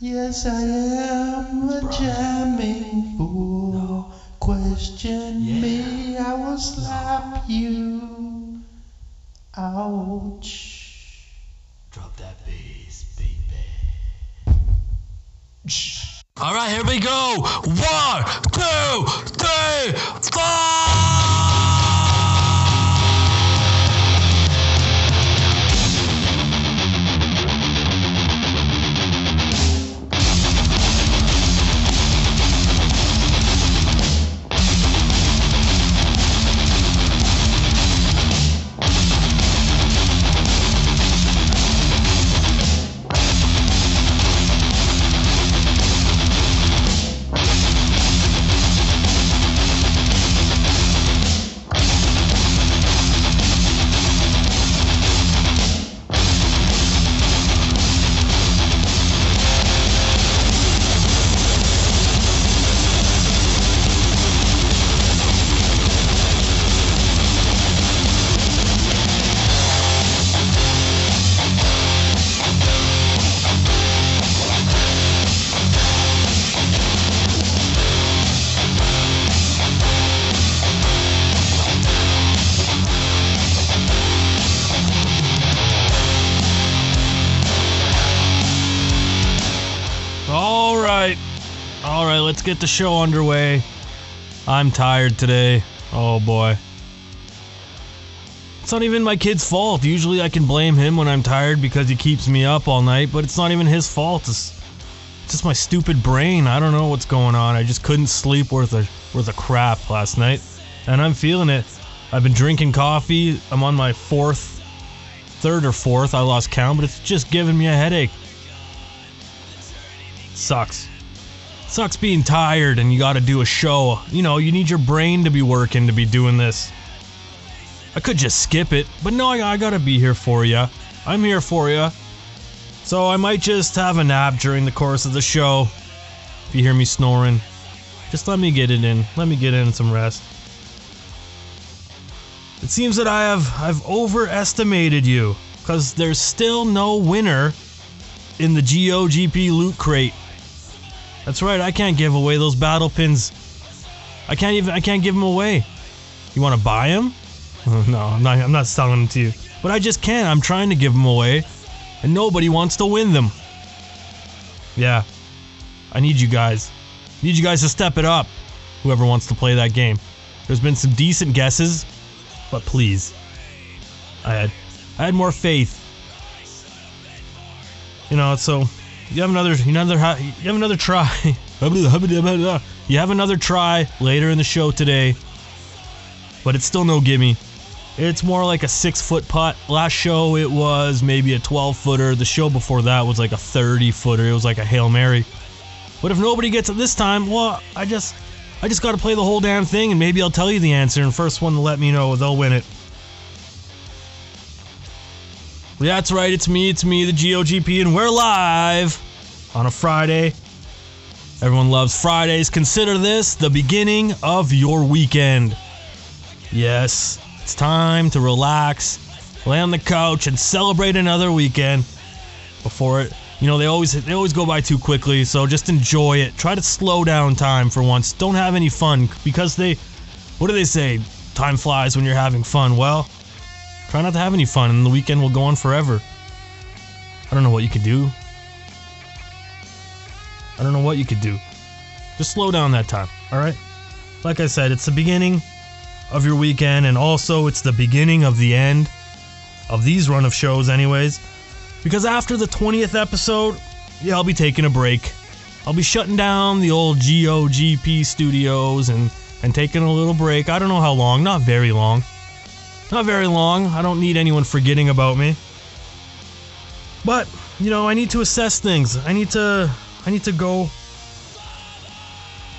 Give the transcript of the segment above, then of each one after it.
Yes, I am a Brian. Get the show underway. I'm tired today. Oh boy. It's not even my kid's fault. Usually I can blame him when I'm tired because he keeps me up all night, but it's not even his fault. It's just my stupid brain. I don't know what's going on. I just couldn't sleep worth a worth a crap last night. And I'm feeling it. I've been drinking coffee. I'm on my fourth third or fourth. I lost count, but it's just giving me a headache. Sucks. Sucks being tired and you gotta do a show. You know, you need your brain to be working to be doing this. I could just skip it, but no, I, gotta be here for ya. I'm here for ya. So I might just have a nap during the course of the show. If you hear me snoring, just let me get it in. Let me get in some rest. It seems that I have I've overestimated you, cause there's still no winner in the GOGP loot crate. That's right, I can't give away those battle pins. I can't even I can't give them away. You want to buy them? no, I'm not I'm not selling them to you. But I just can't. I'm trying to give them away and nobody wants to win them. Yeah. I need you guys. Need you guys to step it up. Whoever wants to play that game. There's been some decent guesses, but please. I had I had more faith you know, so you have another, you another, you have another try. you have another try later in the show today, but it's still no gimme. It's more like a six foot putt. Last show it was maybe a 12 footer. The show before that was like a 30 footer. It was like a hail mary. But if nobody gets it this time, well, I just, I just got to play the whole damn thing, and maybe I'll tell you the answer. And first one to let me know, they'll win it. That's right. It's me. It's me, the GOGP, and we're live on a Friday. Everyone loves Fridays. Consider this the beginning of your weekend. Yes, it's time to relax, lay on the couch, and celebrate another weekend. Before it, you know, they always they always go by too quickly. So just enjoy it. Try to slow down time for once. Don't have any fun because they, what do they say? Time flies when you're having fun. Well, Try not to have any fun, and the weekend will go on forever. I don't know what you could do. I don't know what you could do. Just slow down that time, alright? Like I said, it's the beginning of your weekend, and also it's the beginning of the end of these run of shows, anyways. Because after the 20th episode, yeah, I'll be taking a break. I'll be shutting down the old GOGP studios and, and taking a little break. I don't know how long, not very long. Not very long. I don't need anyone forgetting about me. But, you know, I need to assess things. I need to I need to go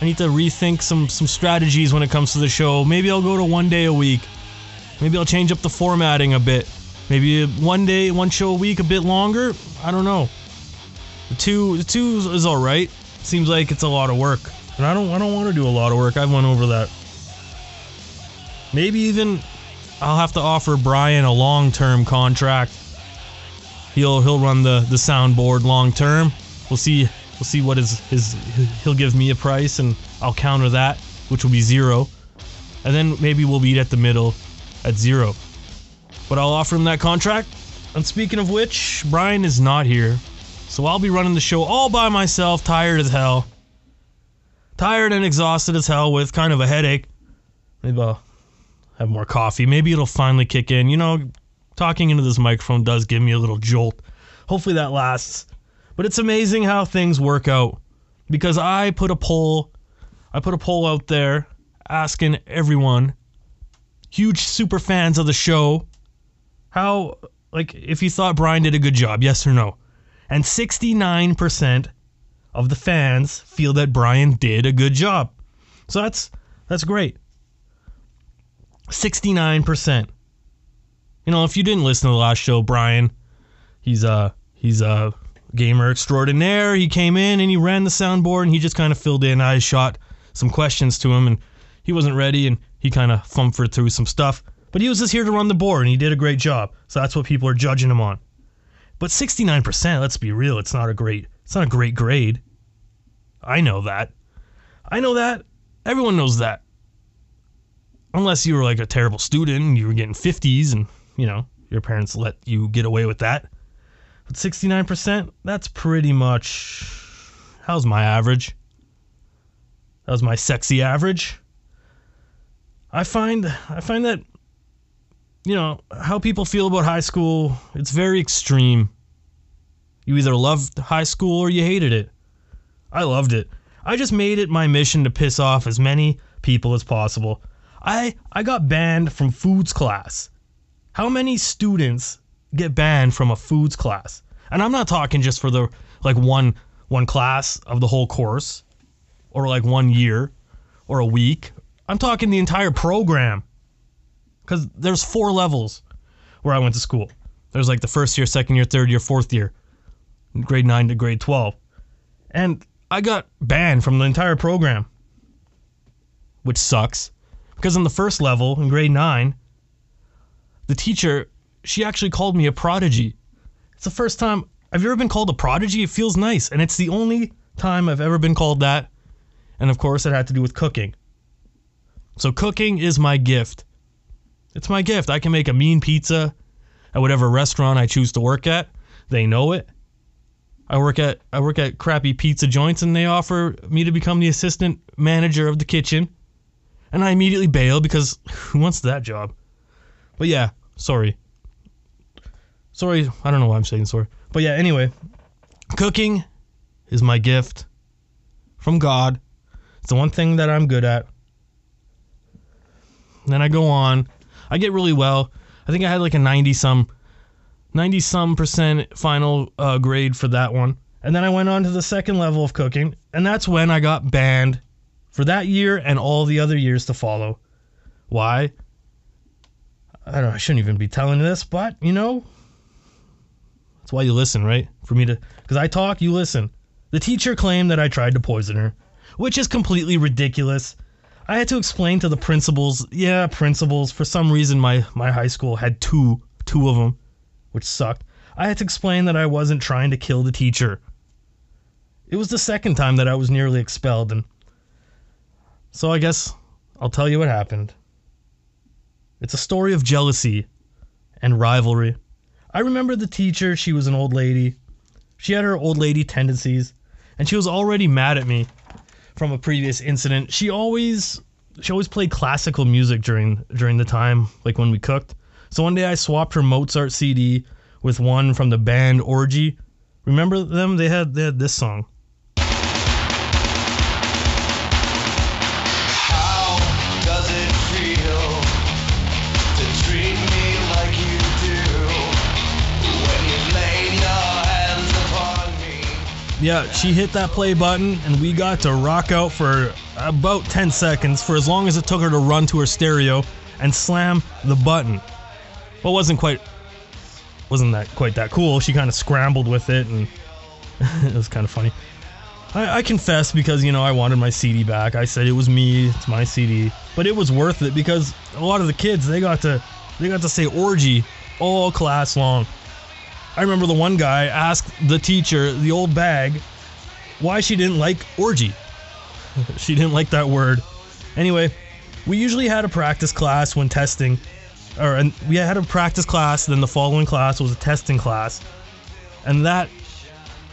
I need to rethink some some strategies when it comes to the show. Maybe I'll go to one day a week. Maybe I'll change up the formatting a bit. Maybe one day, one show a week, a bit longer. I don't know. The two, the two is all right. Seems like it's a lot of work, and I don't, I don't want to do a lot of work. I've went over that. Maybe even I'll have to offer Brian a long-term contract. He'll he'll run the the soundboard long term. We'll see we'll see what his his he'll give me a price and I'll counter that, which will be zero. And then maybe we'll meet at the middle at zero. But I'll offer him that contract. And speaking of which, Brian is not here. So I'll be running the show all by myself, tired as hell. Tired and exhausted as hell with kind of a headache. Maybe I'll have more coffee. Maybe it'll finally kick in. You know, talking into this microphone does give me a little jolt. Hopefully that lasts. But it's amazing how things work out. Because I put a poll I put a poll out there asking everyone, huge super fans of the show, how like if you thought Brian did a good job, yes or no. And 69% of the fans feel that Brian did a good job. So that's that's great. 69%. You know, if you didn't listen to the last show, Brian, he's a he's a gamer extraordinaire. He came in and he ran the soundboard and he just kind of filled in. I shot some questions to him and he wasn't ready and he kind of fumfered through some stuff. But he was just here to run the board and he did a great job. So that's what people are judging him on. But 69%, let's be real, it's not a great it's not a great grade. I know that. I know that. Everyone knows that. Unless you were like a terrible student and you were getting 50s and, you know, your parents let you get away with that. But 69%, that's pretty much how's my average? How's my sexy average? I find I find that you know, how people feel about high school, it's very extreme. You either loved high school or you hated it. I loved it. I just made it my mission to piss off as many people as possible. I I got banned from foods class. How many students get banned from a foods class? And I'm not talking just for the like one one class of the whole course or like one year or a week. I'm talking the entire program. Cuz there's four levels where I went to school. There's like the first year, second year, third year, fourth year. Grade 9 to grade 12. And I got banned from the entire program. Which sucks. Because in the first level, in grade 9, the teacher, she actually called me a prodigy. It's the first time have you ever been called a prodigy? It feels nice, and it's the only time I've ever been called that. And of course, it had to do with cooking. So cooking is my gift. It's my gift. I can make a mean pizza at whatever restaurant I choose to work at. They know it. I work at I work at crappy pizza joints and they offer me to become the assistant manager of the kitchen. And I immediately bail because who wants that job? But yeah, sorry. Sorry, I don't know why I'm saying sorry. But yeah, anyway, cooking is my gift from God. It's the one thing that I'm good at. Then I go on. I get really well. I think I had like a 90 some 90 some percent final uh, grade for that one. And then I went on to the second level of cooking, and that's when I got banned for that year and all the other years to follow. Why? I don't I shouldn't even be telling this, but you know, that's why you listen, right? For me to, because I talk, you listen. The teacher claimed that I tried to poison her, which is completely ridiculous. I had to explain to the principals, yeah, principals, for some reason my, my high school had two, two of them, which sucked. I had to explain that I wasn't trying to kill the teacher. It was the second time that I was nearly expelled, and so I guess I'll tell you what happened. It's a story of jealousy and rivalry. I remember the teacher, she was an old lady. She had her old lady tendencies, and she was already mad at me from a previous incident. She always she always played classical music during during the time like when we cooked. So one day I swapped her Mozart CD with one from the band Orgy. Remember them? They had they had this song. Yeah, she hit that play button, and we got to rock out for about 10 seconds, for as long as it took her to run to her stereo and slam the button. Well, wasn't quite, wasn't that quite that cool. She kind of scrambled with it, and it was kind of funny. I, I confess because you know I wanted my CD back. I said it was me, it's my CD, but it was worth it because a lot of the kids they got to they got to say orgy all class long. I remember the one guy asked the teacher, the old bag, why she didn't like orgy. she didn't like that word. Anyway, we usually had a practice class when testing, or and we had a practice class. Then the following class was a testing class, and that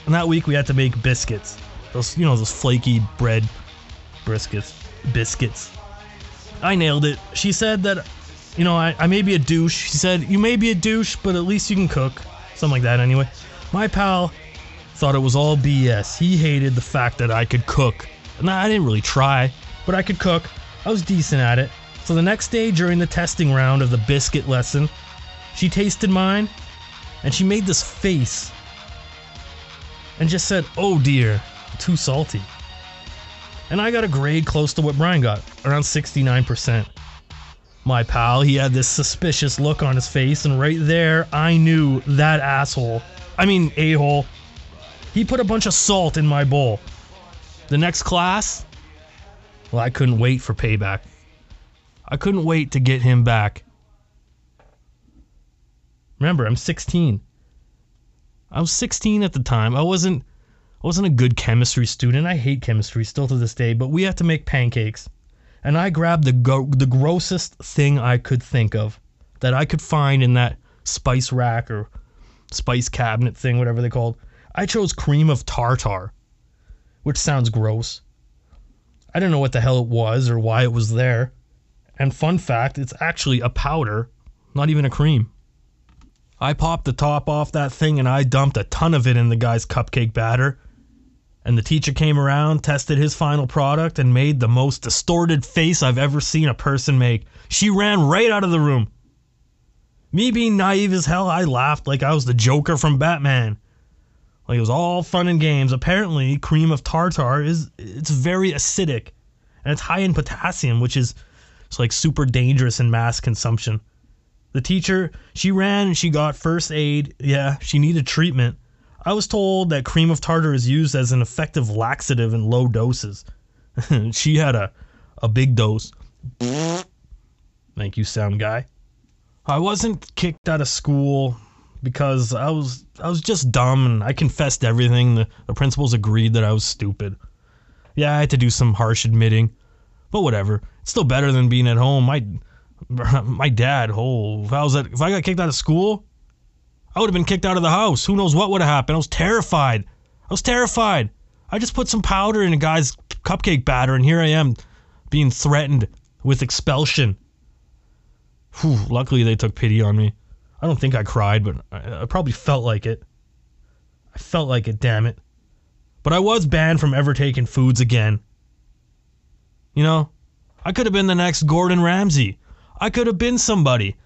and that week we had to make biscuits. Those you know those flaky bread briskets, biscuits. I nailed it. She said that, you know, I, I may be a douche. She said you may be a douche, but at least you can cook. Something like that. Anyway, my pal thought it was all BS. He hated the fact that I could cook. And I didn't really try, but I could cook. I was decent at it. So the next day during the testing round of the biscuit lesson, she tasted mine and she made this face and just said, "Oh dear, too salty." And I got a grade close to what Brian got, around 69%. My pal, he had this suspicious look on his face, and right there, I knew that asshole, I mean, a hole, he put a bunch of salt in my bowl. The next class, well, I couldn't wait for payback. I couldn't wait to get him back. Remember, I'm 16. I was 16 at the time. I wasn't I wasn't a good chemistry student. I hate chemistry still to this day, but we had to make pancakes. And I grabbed the go- the grossest thing I could think of that I could find in that spice rack or spice cabinet thing, whatever they called. I chose cream of tartar, which sounds gross. I don't know what the hell it was or why it was there. And fun fact, it's actually a powder, not even a cream. I popped the top off that thing and I dumped a ton of it in the guy's cupcake batter. And the teacher came around, tested his final product, and made the most distorted face I've ever seen a person make. She ran right out of the room. Me being naive as hell, I laughed like I was the Joker from Batman. Like it was all fun and games. Apparently, cream of tartar is it's very acidic, and it's high in potassium, which is it's like super dangerous in mass consumption. The teacher, she ran and she got first aid. Yeah, she needed treatment. I was told that cream of tartar is used as an effective laxative in low doses. she had a, a big dose. Thank you, sound guy. I wasn't kicked out of school because I was I was just dumb and I confessed everything. The, the principals agreed that I was stupid. Yeah, I had to do some harsh admitting, but whatever. It's still better than being at home. My my dad, oh, if I was at, if I got kicked out of school, I would have been kicked out of the house. Who knows what would have happened? I was terrified. I was terrified. I just put some powder in a guy's cupcake batter, and here I am being threatened with expulsion. Whew, luckily, they took pity on me. I don't think I cried, but I, I probably felt like it. I felt like it, damn it. But I was banned from ever taking foods again. You know, I could have been the next Gordon Ramsay. I could have been somebody.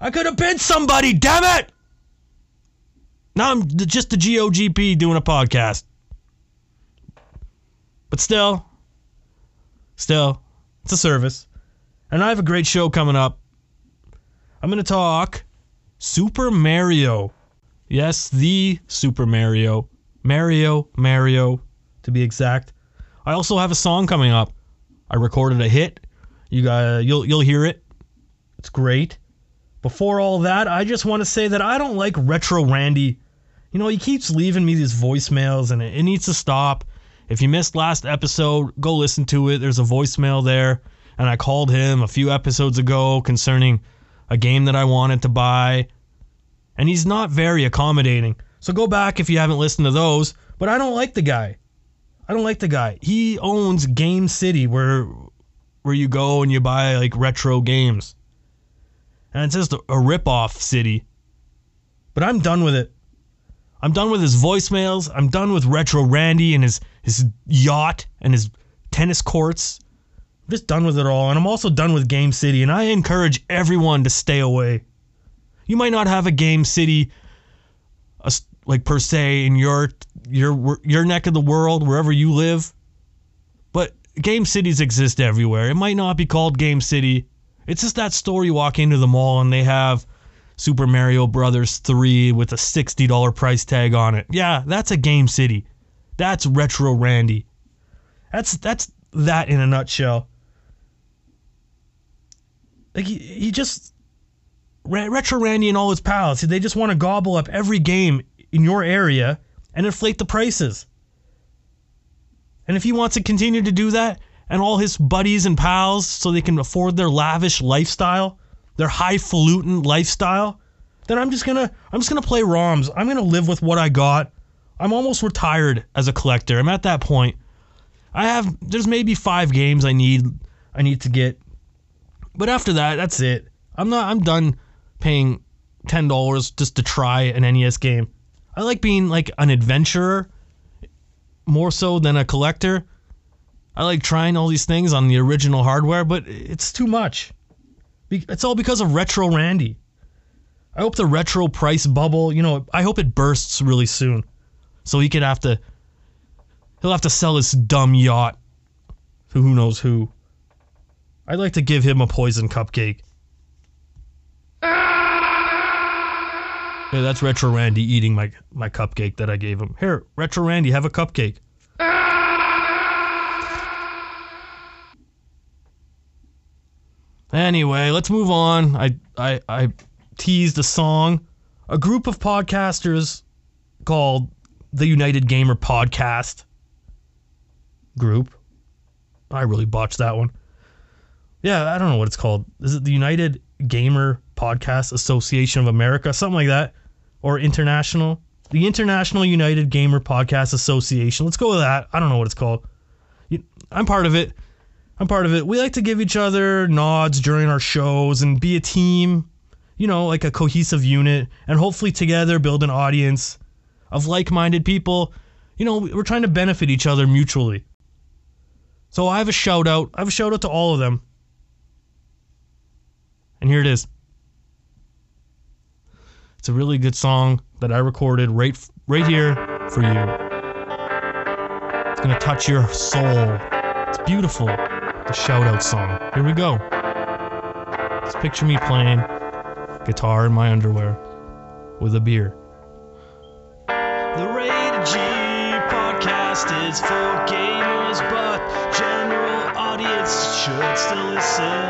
I could have been somebody, damn it! Now I'm just the GOGP doing a podcast. But still, still, it's a service. And I have a great show coming up. I'm going to talk Super Mario. Yes, the Super Mario. Mario, Mario, to be exact. I also have a song coming up. I recorded a hit. You got you'll you'll hear it. It's great. Before all that, I just want to say that I don't like retro Randy. You know, he keeps leaving me these voicemails and it, it needs to stop. If you missed last episode, go listen to it. There's a voicemail there. And I called him a few episodes ago concerning a game that I wanted to buy. And he's not very accommodating. So go back if you haven't listened to those. But I don't like the guy. I don't like the guy. He owns Game City where where you go and you buy like retro games. And it's just a, a rip-off city. But I'm done with it. I'm done with his voicemails. I'm done with Retro Randy and his his yacht and his tennis courts. I'm just done with it all. And I'm also done with Game City. And I encourage everyone to stay away. You might not have a Game City, like per se in your your your neck of the world, wherever you live. But game cities exist everywhere. It might not be called Game City. It's just that store you walk into the mall and they have Super Mario Brothers 3 with a $60 price tag on it. Yeah, that's a Game City. That's retro Randy. That's that's that in a nutshell. Like he, he just retro Randy and all his pals, they just want to gobble up every game in your area and inflate the prices. And if he wants to continue to do that, and all his buddies and pals, so they can afford their lavish lifestyle, their highfalutin lifestyle, then I'm just gonna I'm just gonna play ROMs. I'm gonna live with what I got. I'm almost retired as a collector. I'm at that point. I have there's maybe five games I need I need to get, but after that, that's it. I'm not I'm done paying ten dollars just to try an NES game. I like being like an adventurer more so than a collector. I like trying all these things on the original hardware, but it's too much. It's all because of Retro Randy. I hope the retro price bubble, you know, I hope it bursts really soon. So he could have to he'll have to sell his dumb yacht to who knows who. I'd like to give him a poison cupcake. Yeah, that's Retro Randy eating my my cupcake that I gave him. Here, Retro Randy, have a cupcake. Anyway, let's move on. I I I teased a song. A group of podcasters called the United Gamer Podcast group. I really botched that one. Yeah, I don't know what it's called. Is it the United Gamer Podcast Association of America? Something like that. Or international? The International United Gamer Podcast Association. Let's go with that. I don't know what it's called. I'm part of it. I'm part of it. We like to give each other nods during our shows and be a team, you know, like a cohesive unit, and hopefully together build an audience of like minded people. You know, we're trying to benefit each other mutually. So I have a shout out. I have a shout out to all of them. And here it is. It's a really good song that I recorded right right here for you. It's going to touch your soul. It's beautiful. The shout out song. Here we go. Just picture me playing guitar in my underwear with a beer. The Rated G podcast is for gamers, but general audience should still listen.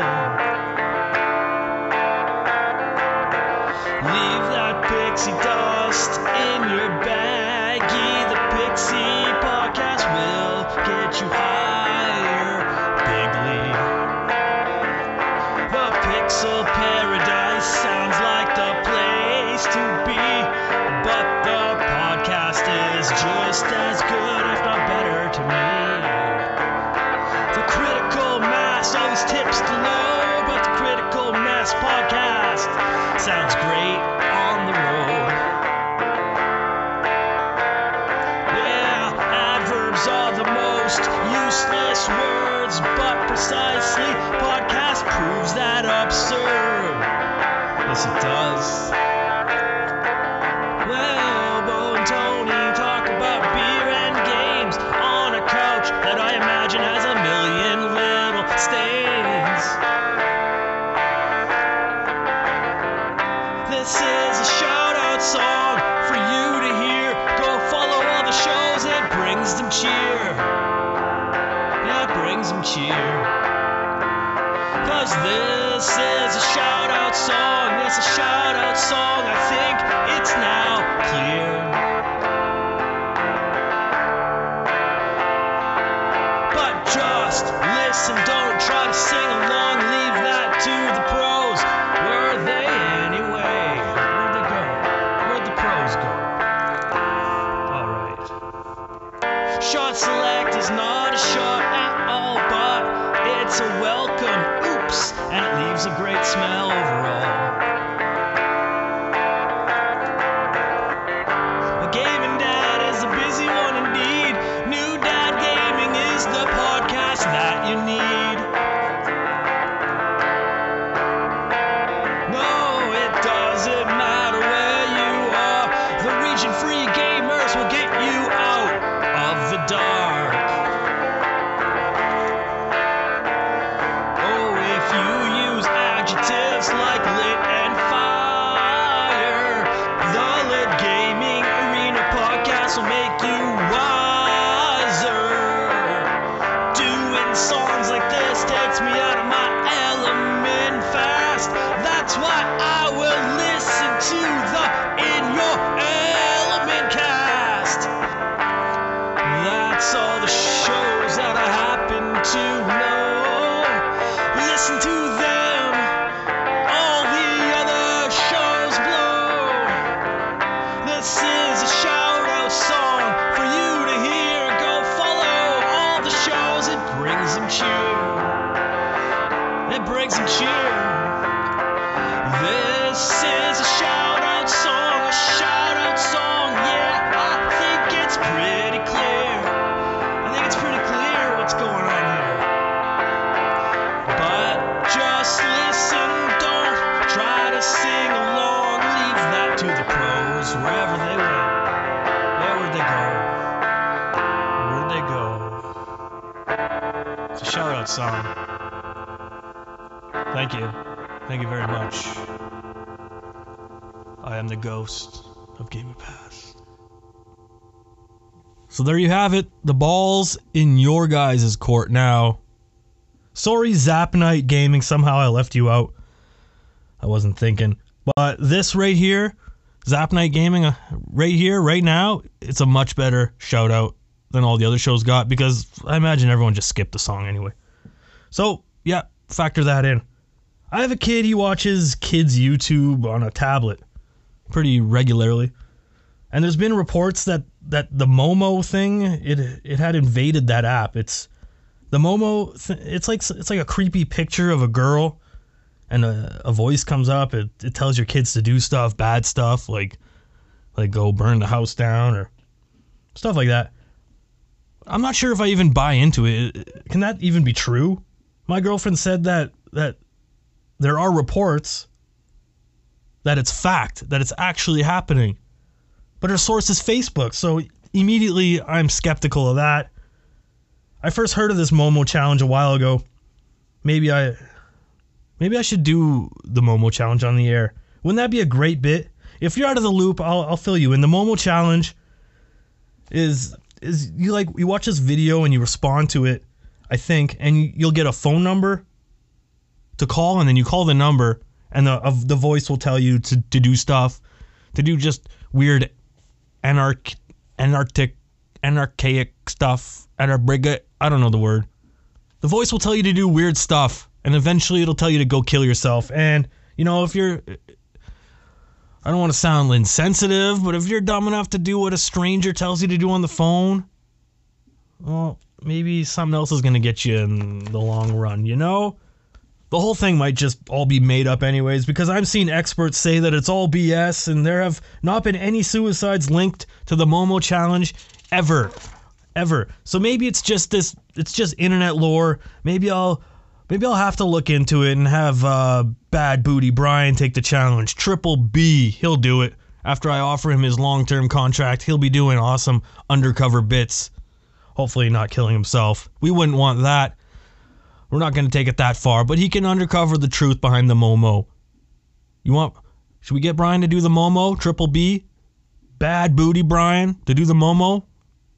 Leave that pixie dust in your baggie. The Pixie podcast will get you higher, Pixel Paradise sounds like the place to be, but the podcast is just as good, if not better, to me. The Critical Mass always tips the low, but the Critical Mass podcast sounds great on the road. Yeah, adverbs are the most useless words, but precisely proves that absurd. Yes, it does. This is a shout out song. It's a shout out song. I think it's now clear. But just listen, don't try to sing song. Thank you. Thank you very much. I am the ghost of Gamer Pad. So there you have it. The ball's in your guys' court now. Sorry, Zap Night Gaming. Somehow I left you out. I wasn't thinking. But this right here, Zap Night Gaming, uh, right here, right now, it's a much better shout out than all the other shows got because I imagine everyone just skipped the song anyway. So, yeah, factor that in. I have a kid, he watches kids' YouTube on a tablet pretty regularly. And there's been reports that, that the Momo thing, it it had invaded that app. It's the Momo th- it's like it's like a creepy picture of a girl and a, a voice comes up. It, it tells your kids to do stuff, bad stuff, like like go burn the house down or stuff like that. I'm not sure if I even buy into it. Can that even be true? My girlfriend said that that there are reports that it's fact, that it's actually happening. But her source is Facebook, so immediately I'm skeptical of that. I first heard of this Momo challenge a while ago. Maybe I maybe I should do the Momo challenge on the air. Wouldn't that be a great bit? If you're out of the loop, I'll, I'll fill you in. The Momo challenge is is you like you watch this video and you respond to it, I think, and you- you'll get a phone number to call, and then you call the number, and the of the voice will tell you to, to do stuff, to do just weird, anarch, anarchic, anarchaic stuff, anarchic. I don't know the word. The voice will tell you to do weird stuff, and eventually it'll tell you to go kill yourself. And you know if you're I don't want to sound insensitive, but if you're dumb enough to do what a stranger tells you to do on the phone, well, maybe something else is going to get you in the long run, you know? The whole thing might just all be made up, anyways, because I've seen experts say that it's all BS and there have not been any suicides linked to the Momo challenge ever. Ever. So maybe it's just this, it's just internet lore. Maybe I'll. Maybe I'll have to look into it and have uh, Bad Booty Brian take the challenge. Triple B, he'll do it. After I offer him his long term contract, he'll be doing awesome undercover bits. Hopefully, not killing himself. We wouldn't want that. We're not going to take it that far, but he can undercover the truth behind the Momo. You want. Should we get Brian to do the Momo? Triple B? Bad Booty Brian to do the Momo?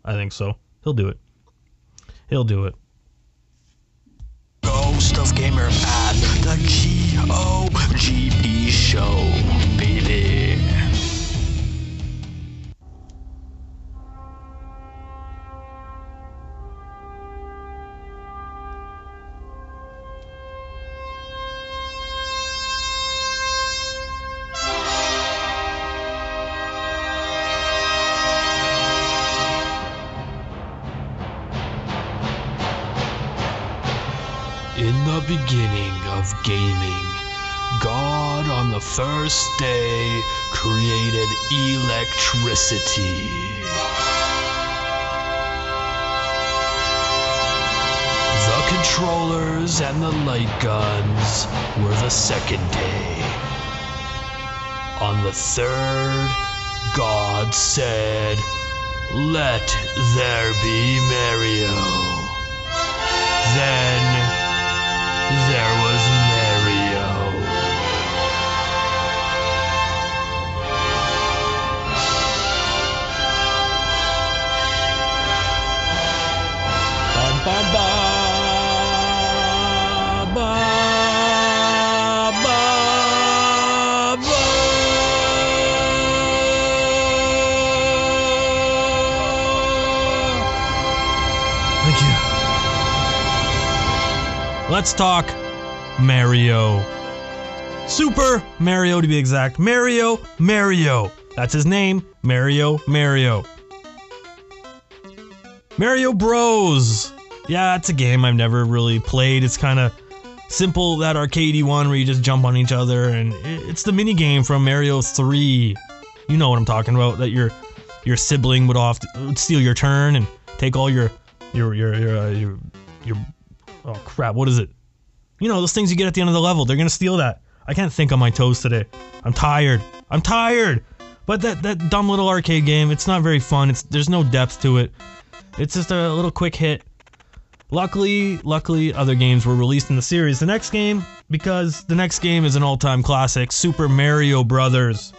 I think so. He'll do it. He'll do it. Ghost of Gamer Pad, the G-O-G-P The controllers and the light guns were the second day. On the third, God said, Let there be Mario. Then there Thank you. Let's talk Mario. Super Mario to be exact. Mario, Mario. That's his name. Mario, Mario. Mario Bros. Yeah, it's a game I've never really played. It's kind of simple, that arcadey one where you just jump on each other, and it's the mini game from Mario 3. You know what I'm talking about? That your your sibling would would steal your turn and take all your your your your uh, your, your oh crap, what is it? You know those things you get at the end of the level. They're gonna steal that. I can't think on my toes today. I'm tired. I'm tired. But that that dumb little arcade game, it's not very fun. It's there's no depth to it. It's just a little quick hit. Luckily, luckily, other games were released in the series. The next game, because the next game is an all-time classic, Super Mario Brothers.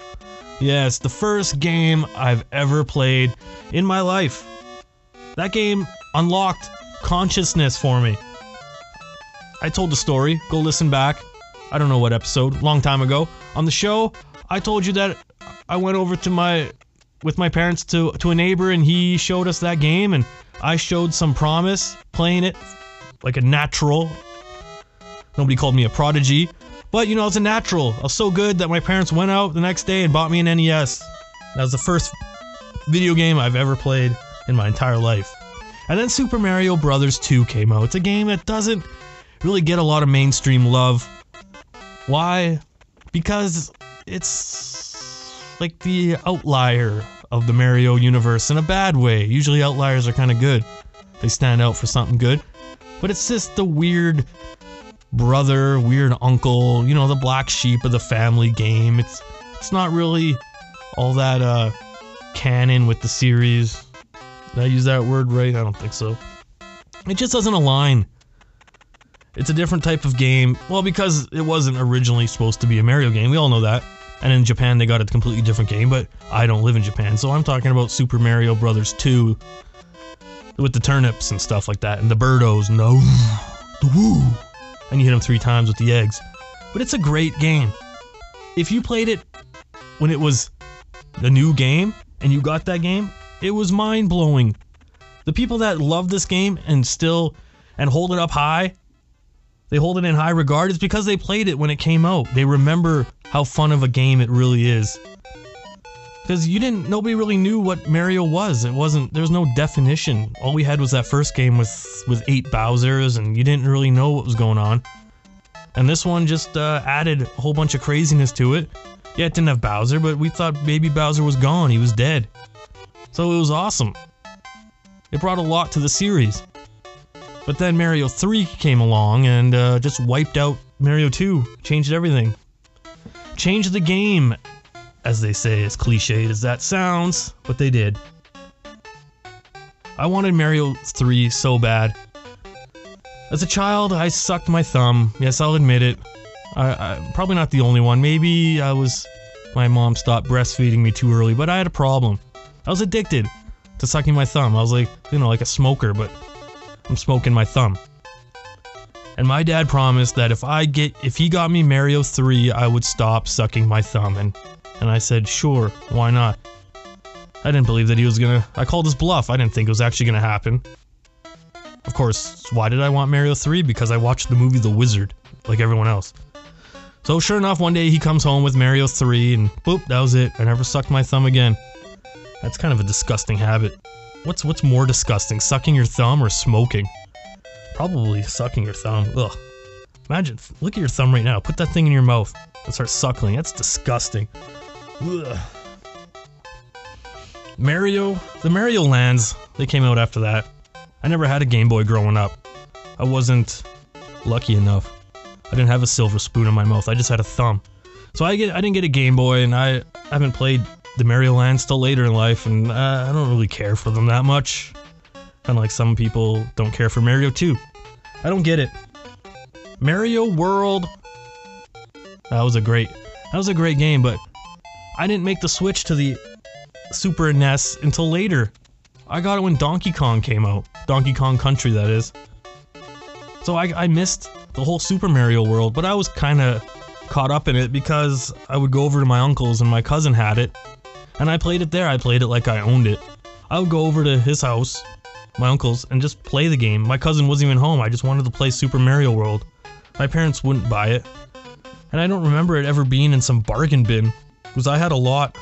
Yes, the first game I've ever played in my life. That game unlocked consciousness for me. I told the story. Go listen back. I don't know what episode, long time ago. On the show, I told you that I went over to my with my parents to to a neighbor and he showed us that game and I showed some promise playing it like a natural. Nobody called me a prodigy, but you know, I was a natural. I was so good that my parents went out the next day and bought me an NES. That was the first video game I've ever played in my entire life. And then Super Mario Brothers 2 came out. It's a game that doesn't really get a lot of mainstream love. Why? Because it's like the outlier of the Mario universe in a bad way. Usually outliers are kind of good. They stand out for something good. But it's just the weird brother, weird uncle, you know, the black sheep of the family game. It's it's not really all that uh canon with the series. Did I use that word right? I don't think so. It just doesn't align. It's a different type of game. Well, because it wasn't originally supposed to be a Mario game. We all know that. And in Japan, they got a completely different game, but I don't live in Japan. So I'm talking about Super Mario Brothers 2 with the turnips and stuff like that, and the birdos, and the, the woo. And you hit them three times with the eggs. But it's a great game. If you played it when it was the new game and you got that game, it was mind blowing. The people that love this game and still and hold it up high, they hold it in high regard is because they played it when it came out. They remember how fun of a game it really is. Because you didn't, nobody really knew what Mario was. It wasn't, there was no definition. All we had was that first game with with eight Bowser's, and you didn't really know what was going on. And this one just uh, added a whole bunch of craziness to it. Yeah, it didn't have Bowser, but we thought baby Bowser was gone. He was dead. So it was awesome. It brought a lot to the series. But then Mario 3 came along and uh, just wiped out Mario 2, changed everything. Changed the game, as they say, as cliched as that sounds, but they did. I wanted Mario 3 so bad. As a child, I sucked my thumb. Yes, I'll admit it. I, I probably not the only one. Maybe I was my mom stopped breastfeeding me too early, but I had a problem. I was addicted to sucking my thumb. I was like, you know, like a smoker, but I'm smoking my thumb. And my dad promised that if I get if he got me Mario 3, I would stop sucking my thumb and and I said, "Sure, why not?" I didn't believe that he was going to I called his bluff. I didn't think it was actually going to happen. Of course, why did I want Mario 3? Because I watched the movie The Wizard like everyone else. So sure enough, one day he comes home with Mario 3 and boop, that was it. I never sucked my thumb again. That's kind of a disgusting habit. What's what's more disgusting, sucking your thumb or smoking? Probably sucking your thumb. Ugh. Imagine, look at your thumb right now. Put that thing in your mouth and start suckling. That's disgusting. Ugh. Mario, the Mario lands, they came out after that. I never had a Game Boy growing up. I wasn't lucky enough. I didn't have a silver spoon in my mouth. I just had a thumb. So I get I didn't get a Game Boy, and I haven't played the Mario Lands till later in life, and uh, I don't really care for them that much. Kind of like some people don't care for Mario 2. I don't get it. Mario World. That was a great. That was a great game, but I didn't make the switch to the Super NES until later. I got it when Donkey Kong came out. Donkey Kong Country, that is. So I, I missed the whole Super Mario world, but I was kind of caught up in it because I would go over to my uncle's and my cousin had it, and I played it there. I played it like I owned it. I would go over to his house, my uncle's, and just play the game. My cousin wasn't even home. I just wanted to play Super Mario World. My parents wouldn't buy it. And I don't remember it ever being in some bargain bin. Because I had a lot.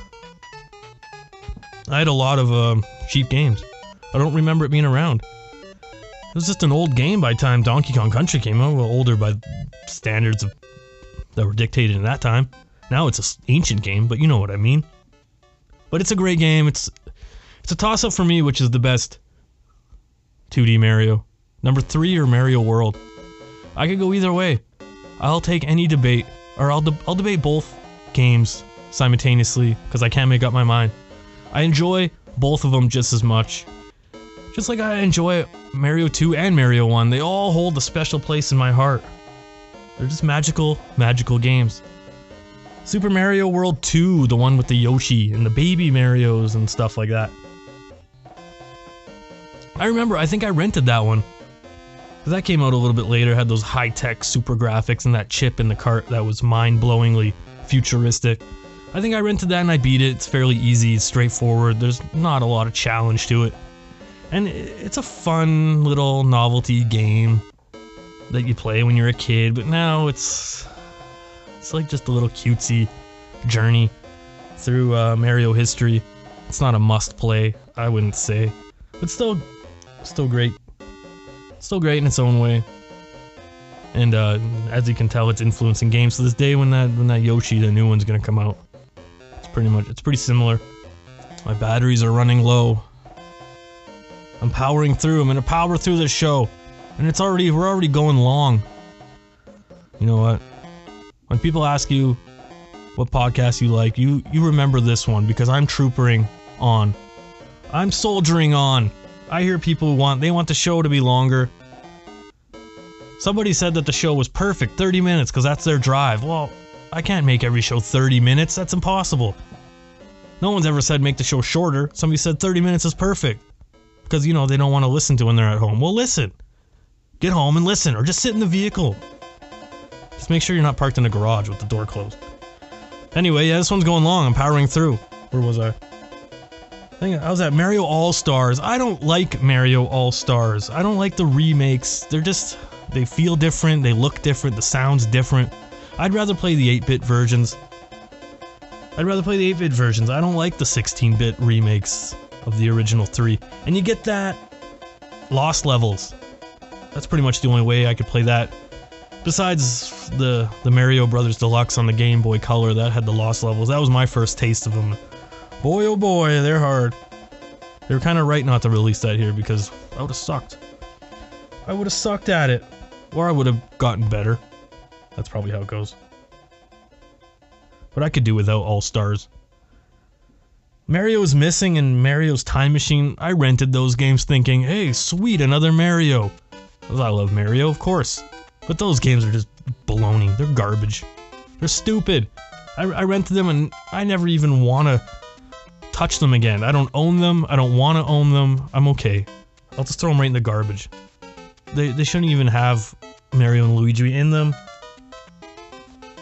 I had a lot of um, cheap games. I don't remember it being around. It was just an old game by the time Donkey Kong Country came out. Well, older by standards of, that were dictated in that time. Now it's an ancient game, but you know what I mean. But it's a great game. It's it's a toss up for me, which is the best 2D Mario. Number three or Mario World. I could go either way. I'll take any debate, or I'll de- I'll debate both games simultaneously because I can't make up my mind. I enjoy both of them just as much. Just like I enjoy Mario 2 and Mario 1, they all hold a special place in my heart. They're just magical, magical games. Super Mario World 2, the one with the Yoshi and the baby Marios and stuff like that. I remember, I think I rented that one. that came out a little bit later, had those high tech super graphics and that chip in the cart that was mind blowingly futuristic. I think I rented that and I beat it. It's fairly easy, it's straightforward, there's not a lot of challenge to it. And it's a fun little novelty game that you play when you're a kid, but now it's it's like just a little cutesy journey through uh, Mario history. It's not a must play, I wouldn't say, but still, still great. Still great in its own way. And uh, as you can tell, it's influencing games to this day. When that when that Yoshi, the new one's gonna come out, it's pretty much it's pretty similar. My batteries are running low. I'm powering through. I'm gonna power through this show, and it's already we're already going long. You know what? When people ask you what podcast you like, you you remember this one because I'm troopering on. I'm soldiering on. I hear people want they want the show to be longer. Somebody said that the show was perfect, 30 minutes, because that's their drive. Well, I can't make every show 30 minutes. That's impossible. No one's ever said make the show shorter. Somebody said 30 minutes is perfect. Because, you know, they don't want to listen to when they're at home. Well, listen. Get home and listen, or just sit in the vehicle. Just make sure you're not parked in a garage with the door closed. Anyway, yeah, this one's going long. I'm powering through. Where was I? I think was at Mario All Stars. I don't like Mario All Stars. I don't like the remakes. They're just they feel different, they look different, the sound's different. I'd rather play the 8-bit versions. I'd rather play the 8-bit versions. I don't like the 16-bit remakes of the original 3. And you get that lost levels. That's pretty much the only way I could play that. Besides the the Mario Brothers Deluxe on the Game Boy Color that had the lost levels. That was my first taste of them. Boy oh boy, they're hard. They were kind of right not to release that here because I would have sucked. I would have sucked at it. Or I would have gotten better. That's probably how it goes. But I could do without All Stars. Mario's Missing and Mario's Time Machine, I rented those games thinking, hey, sweet, another Mario. I love Mario, of course. But those games are just baloney. They're garbage. They're stupid. I, I rented them and I never even want to touch them again. I don't own them. I don't want to own them. I'm okay. I'll just throw them right in the garbage. They, they shouldn't even have Mario and Luigi in them.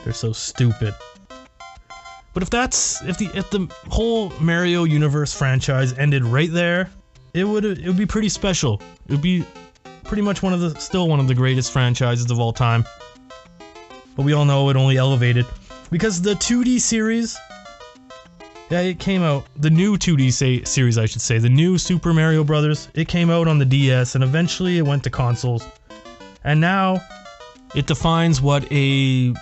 They're so stupid. But if that's if the if the whole Mario universe franchise ended right there, it would it would be pretty special. It would be pretty much one of the still one of the greatest franchises of all time. But we all know it only elevated because the 2D series yeah, it came out. The new 2D say, series, I should say, the new Super Mario Brothers. It came out on the DS, and eventually it went to consoles. And now, it defines what a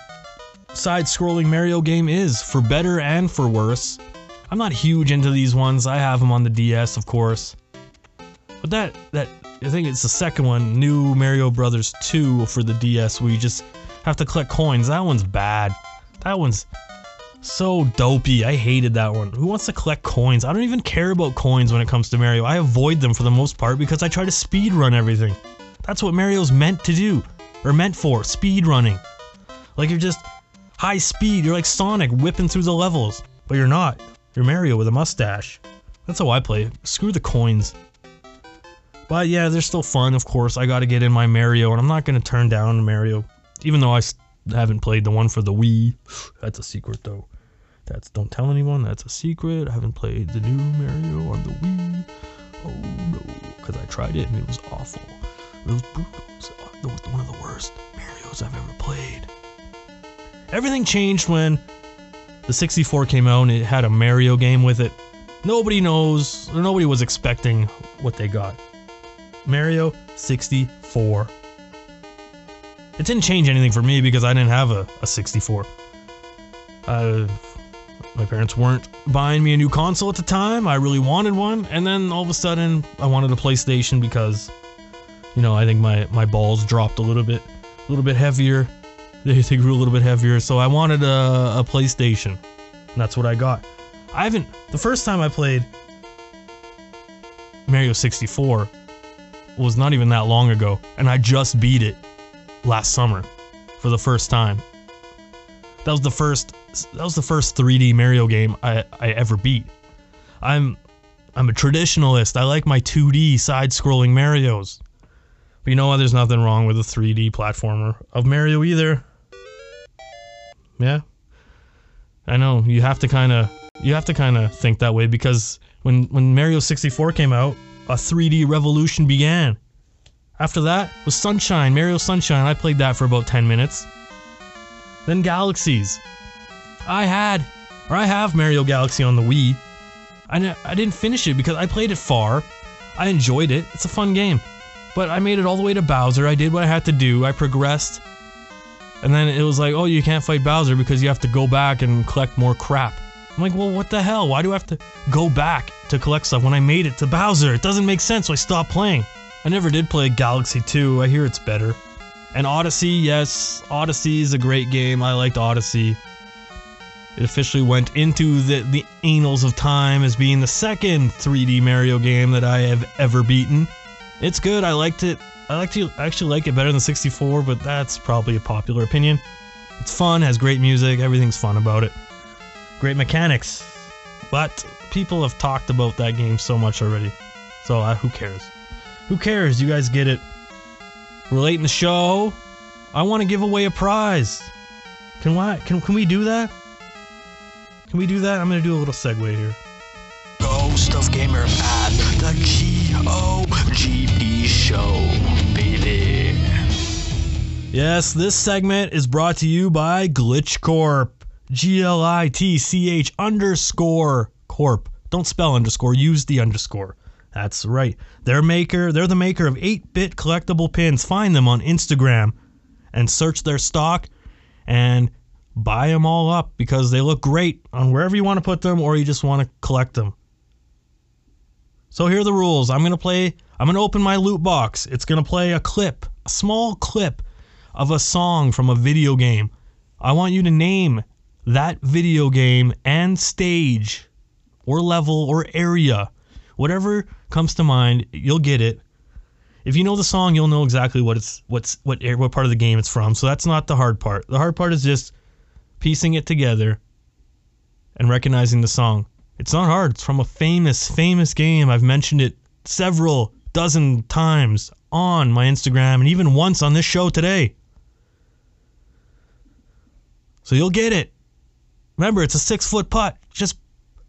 side-scrolling Mario game is, for better and for worse. I'm not huge into these ones. I have them on the DS, of course. But that that I think it's the second one, New Mario Brothers 2 for the DS, where you just have to collect coins. That one's bad. That one's so dopey. I hated that one. Who wants to collect coins? I don't even care about coins when it comes to Mario. I avoid them for the most part because I try to speed run everything. That's what Mario's meant to do, or meant for, speed running. Like you're just high speed. You're like Sonic whipping through the levels, but you're not. You're Mario with a mustache. That's how I play. Screw the coins. But yeah, they're still fun, of course. I gotta get in my Mario, and I'm not gonna turn down Mario, even though I haven't played the one for the Wii. That's a secret, though. That's don't tell anyone. That's a secret. I haven't played the new Mario on the Wii. Oh no. because I tried it and it was awful. It was brutal. It was, uh, was one of the worst Mario's I've ever played. Everything changed when the 64 came out and it had a Mario game with it. Nobody knows, nobody was expecting what they got. Mario 64. It didn't change anything for me because I didn't have a, a 64. Uh, my parents weren't buying me a new console at the time. I really wanted one, and then all of a sudden, I wanted a PlayStation because, you know, I think my my balls dropped a little bit, a little bit heavier. They, they grew a little bit heavier, so I wanted a, a PlayStation, and that's what I got. I haven't. The first time I played Mario 64 was not even that long ago, and I just beat it last summer for the first time. That was the first that was the first 3D Mario game I, I ever beat. I'm I'm a traditionalist. I like my 2D side-scrolling Mario's. But you know what? There's nothing wrong with a 3D platformer of Mario either. Yeah. I know you have to kind of you have to kind of think that way because when when Mario 64 came out, a 3D revolution began. After that was Sunshine, Mario Sunshine. I played that for about 10 minutes. Then Galaxies. I had, or I have Mario Galaxy on the Wii. I, I didn't finish it because I played it far. I enjoyed it. It's a fun game. But I made it all the way to Bowser. I did what I had to do. I progressed. And then it was like, oh, you can't fight Bowser because you have to go back and collect more crap. I'm like, well, what the hell? Why do I have to go back to collect stuff when I made it to Bowser? It doesn't make sense, so I stopped playing. I never did play Galaxy 2. I hear it's better. And Odyssey, yes, Odyssey is a great game. I liked Odyssey. It officially went into the, the annals of time as being the second 3D Mario game that I have ever beaten. It's good. I liked it. I like actually like it better than 64, but that's probably a popular opinion. It's fun, has great music, everything's fun about it. Great mechanics. But people have talked about that game so much already. So uh, who cares? Who cares? You guys get it. We're late in the show. I want to give away a prize. Can why can can we do that? Can we do that? I'm gonna do a little segue here. Ghost of Gamer Pad, the G-O-G-P show, baby. Yes, this segment is brought to you by Glitch Corp. G L I T C H underscore corp. Don't spell underscore, use the underscore. That's right. They're maker, they're the maker of 8-bit collectible pins. Find them on Instagram and search their stock and buy them all up because they look great on wherever you want to put them or you just want to collect them. So here are the rules. I'm going to play I'm going to open my loot box. It's going to play a clip, a small clip of a song from a video game. I want you to name that video game and stage or level or area. Whatever comes to mind, you'll get it. If you know the song, you'll know exactly what it's what's what what part of the game it's from. So that's not the hard part. The hard part is just piecing it together and recognizing the song. It's not hard. It's from a famous famous game. I've mentioned it several dozen times on my Instagram and even once on this show today. So you'll get it. Remember, it's a six foot putt. Just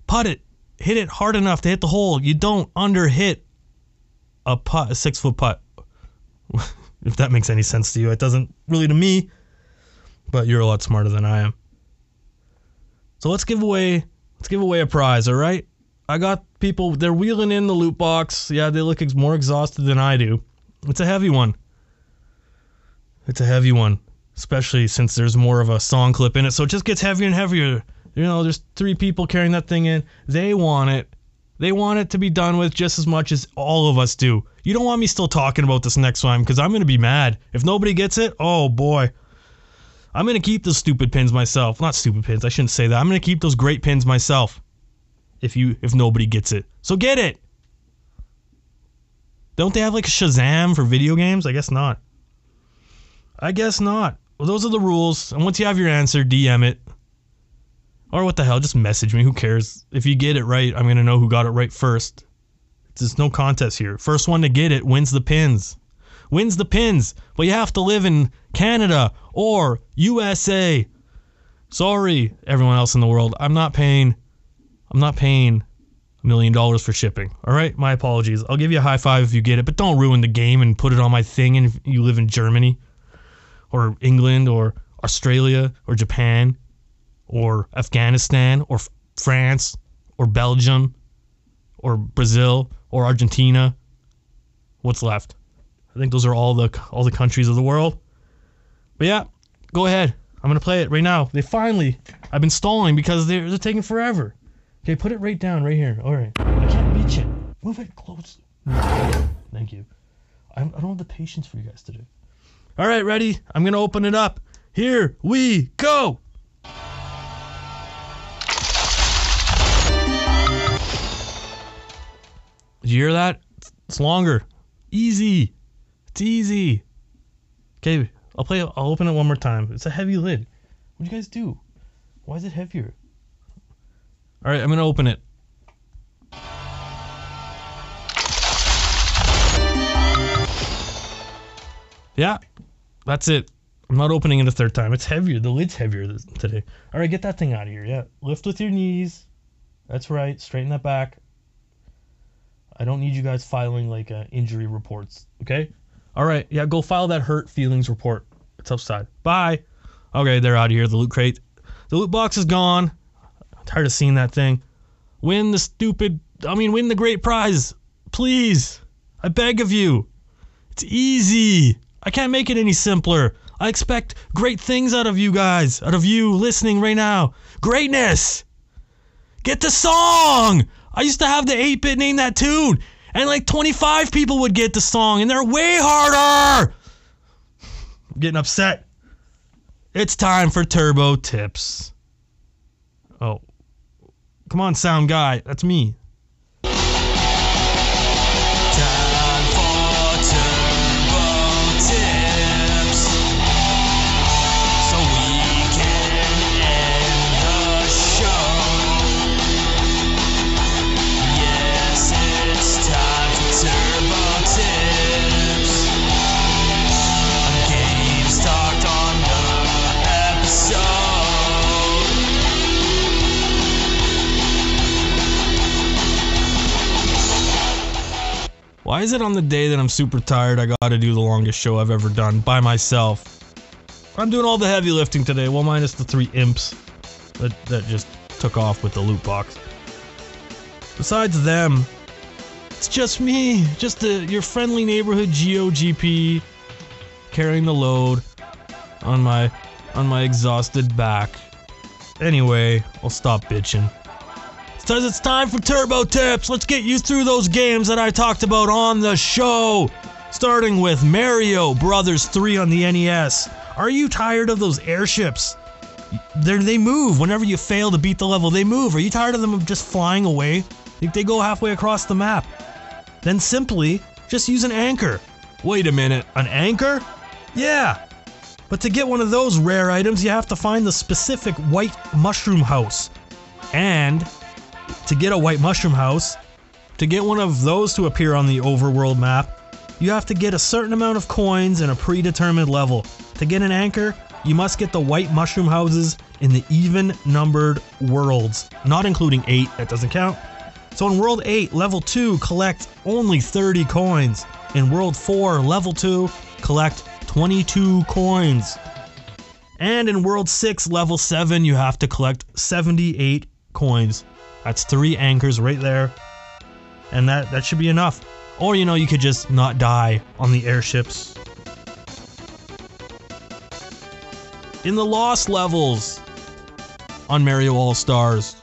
putt it. Hit it hard enough to hit the hole. You don't under hit a putt, a six foot putt. if that makes any sense to you, it doesn't really to me. But you're a lot smarter than I am. So let's give away let's give away a prize, all right? I got people they're wheeling in the loot box. Yeah, they look ex- more exhausted than I do. It's a heavy one. It's a heavy one, especially since there's more of a song clip in it. So it just gets heavier and heavier. You know, there's three people carrying that thing in. They want it. They want it to be done with just as much as all of us do. You don't want me still talking about this next time because I'm going to be mad. If nobody gets it, oh boy. I'm going to keep those stupid pins myself. Not stupid pins, I shouldn't say that. I'm going to keep those great pins myself. If you if nobody gets it. So get it. Don't they have like Shazam for video games? I guess not. I guess not. Well, those are the rules. And once you have your answer, DM it. Or what the hell, just message me. Who cares? If you get it right, I'm going to know who got it right first. There's no contest here. First one to get it wins the pins. Wins the pins. But you have to live in Canada or USA. Sorry, everyone else in the world. I'm not paying. I'm not paying a million dollars for shipping. All right, my apologies. I'll give you a high five if you get it, but don't ruin the game and put it on my thing. And you live in Germany, or England, or Australia, or Japan, or Afghanistan, or France, or Belgium, or Brazil, or Argentina. What's left? I think those are all the all the countries of the world. But yeah, go ahead. I'm gonna play it right now. They finally. I've been stalling because they're they're taking forever. Okay, put it right down right here. All right. I can't reach it. Move it close. Thank you. I, don't have the patience for you guys today. All right, ready? I'm gonna open it up. Here we go. Did you hear that? It's longer. Easy. It's easy. Okay, I'll play. I'll open it one more time. It's a heavy lid. What'd you guys do? Why is it heavier? All right, I'm gonna open it. Yeah, that's it. I'm not opening it a third time. It's heavier. The lid's heavier today. All right, get that thing out of here. Yeah, lift with your knees. That's right. Straighten that back. I don't need you guys filing like uh, injury reports. Okay. All right. Yeah, go file that hurt feelings report. It's outside. Bye. Okay, they're out of here. The loot crate. The loot box is gone. I'm tired of seeing that thing. Win the stupid. I mean, win the great prize. Please. I beg of you. It's easy. I can't make it any simpler. I expect great things out of you guys, out of you listening right now. Greatness. Get the song. I used to have the 8 bit name that tune, and like 25 people would get the song, and they're way harder. I'm getting upset. It's time for Turbo Tips. Oh. Come on, sound guy. That's me. Why is it on the day that I'm super tired I gotta do the longest show I've ever done by myself? I'm doing all the heavy lifting today, well minus the three imps that, that just took off with the loot box. Besides them, it's just me, just your friendly neighborhood GOGP carrying the load on my on my exhausted back. Anyway, I'll stop bitching. Says it's time for Turbo Tips. Let's get you through those games that I talked about on the show. Starting with Mario Brothers 3 on the NES. Are you tired of those airships? They're, they move whenever you fail to beat the level. They move. Are you tired of them just flying away? They go halfway across the map? Then simply just use an anchor. Wait a minute, an anchor? Yeah. But to get one of those rare items, you have to find the specific white mushroom house. And to get a white mushroom house, to get one of those to appear on the overworld map, you have to get a certain amount of coins in a predetermined level. To get an anchor, you must get the white mushroom houses in the even numbered worlds, not including 8, that doesn't count. So in World 8, Level 2, collect only 30 coins. In World 4, Level 2, collect 22 coins. And in World 6, Level 7, you have to collect 78 coins. That's three anchors right there. And that, that should be enough. Or, you know, you could just not die on the airships. In the Lost levels on Mario All Stars,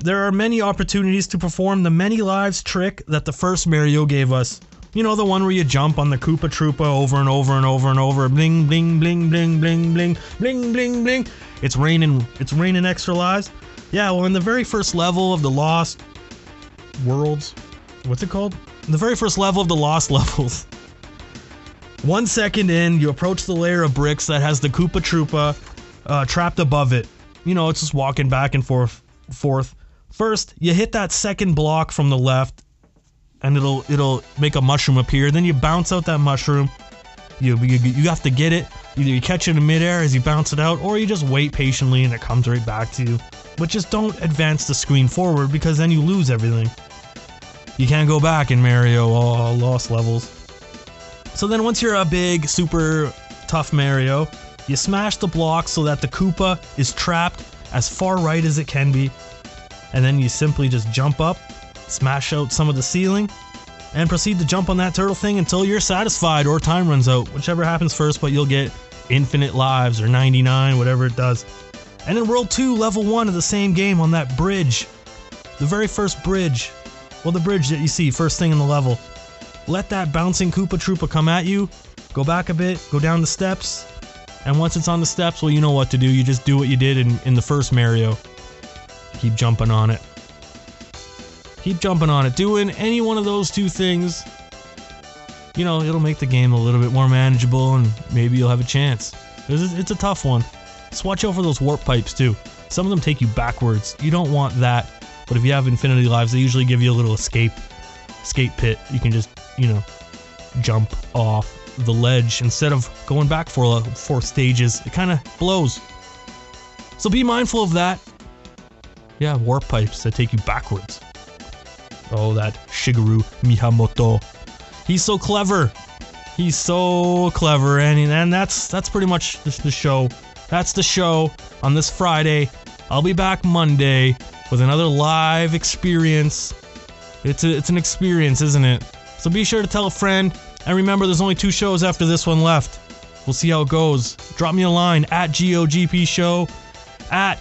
there are many opportunities to perform the many lives trick that the first Mario gave us. You know, the one where you jump on the Koopa Troopa over and over and over and over. Bling, bling, bling, bling, bling, bling, bling, bling, bling. It's raining, it's raining extra lives. Yeah, well, in the very first level of the Lost Worlds, what's it called? In the very first level of the Lost levels, one second in, you approach the layer of bricks that has the Koopa Troopa uh, trapped above it. You know, it's just walking back and forth. Forth. First, you hit that second block from the left, and it'll it'll make a mushroom appear. Then you bounce out that mushroom. You you, you have to get it. Either you catch it in midair as you bounce it out, or you just wait patiently and it comes right back to you. But just don't advance the screen forward because then you lose everything. You can't go back in Mario all lost levels. So then once you're a big, super tough Mario, you smash the block so that the Koopa is trapped as far right as it can be. And then you simply just jump up, smash out some of the ceiling, and proceed to jump on that turtle thing until you're satisfied or time runs out. Whichever happens first, but you'll get infinite lives or 99, whatever it does. And in World 2, level 1 of the same game on that bridge, the very first bridge, well, the bridge that you see first thing in the level, let that bouncing Koopa Troopa come at you, go back a bit, go down the steps, and once it's on the steps, well, you know what to do. You just do what you did in, in the first Mario. Keep jumping on it. Keep jumping on it. Doing any one of those two things, you know, it'll make the game a little bit more manageable and maybe you'll have a chance. It's, it's a tough one. Just watch out for those warp pipes too. Some of them take you backwards. You don't want that. But if you have infinity lives, they usually give you a little escape escape pit. You can just, you know, jump off the ledge instead of going back for uh, four stages. It kind of blows. So be mindful of that. Yeah, warp pipes that take you backwards. Oh, that Shigeru Miyamoto. He's so clever. He's so clever, and and that's that's pretty much the, show. That's the show on this Friday. I'll be back Monday with another live experience. It's a, it's an experience, isn't it? So be sure to tell a friend. And remember, there's only two shows after this one left. We'll see how it goes. Drop me a line at GOGP Show, at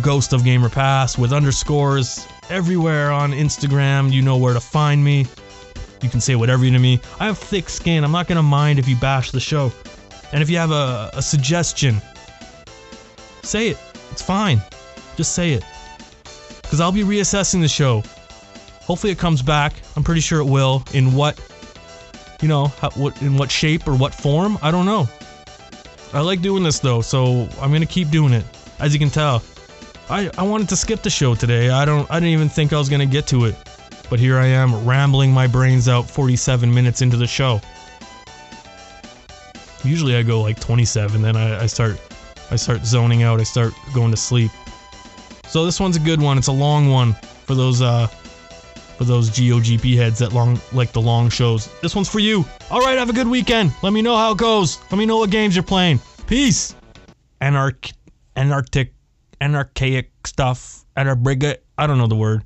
Ghost of Gamer Pad with underscores everywhere on Instagram. You know where to find me. You can say whatever to me. I have thick skin. I'm not gonna mind if you bash the show. And if you have a, a suggestion, say it. It's fine. Just say it. Because I'll be reassessing the show. Hopefully it comes back. I'm pretty sure it will. In what, you know, how, what in what shape or what form? I don't know. I like doing this though, so I'm gonna keep doing it. As you can tell, I I wanted to skip the show today. I don't. I didn't even think I was gonna get to it, but here I am rambling my brains out 47 minutes into the show. Usually I go like 27, then I, I start I start zoning out. I start going to sleep. So this one's a good one. It's a long one for those uh for those GOGP heads that long like the long shows. This one's for you. All right, have a good weekend. Let me know how it goes. Let me know what games you're playing. Peace. Anarch, anarchic, anarchaic stuff. Anarbriga. I don't know the word.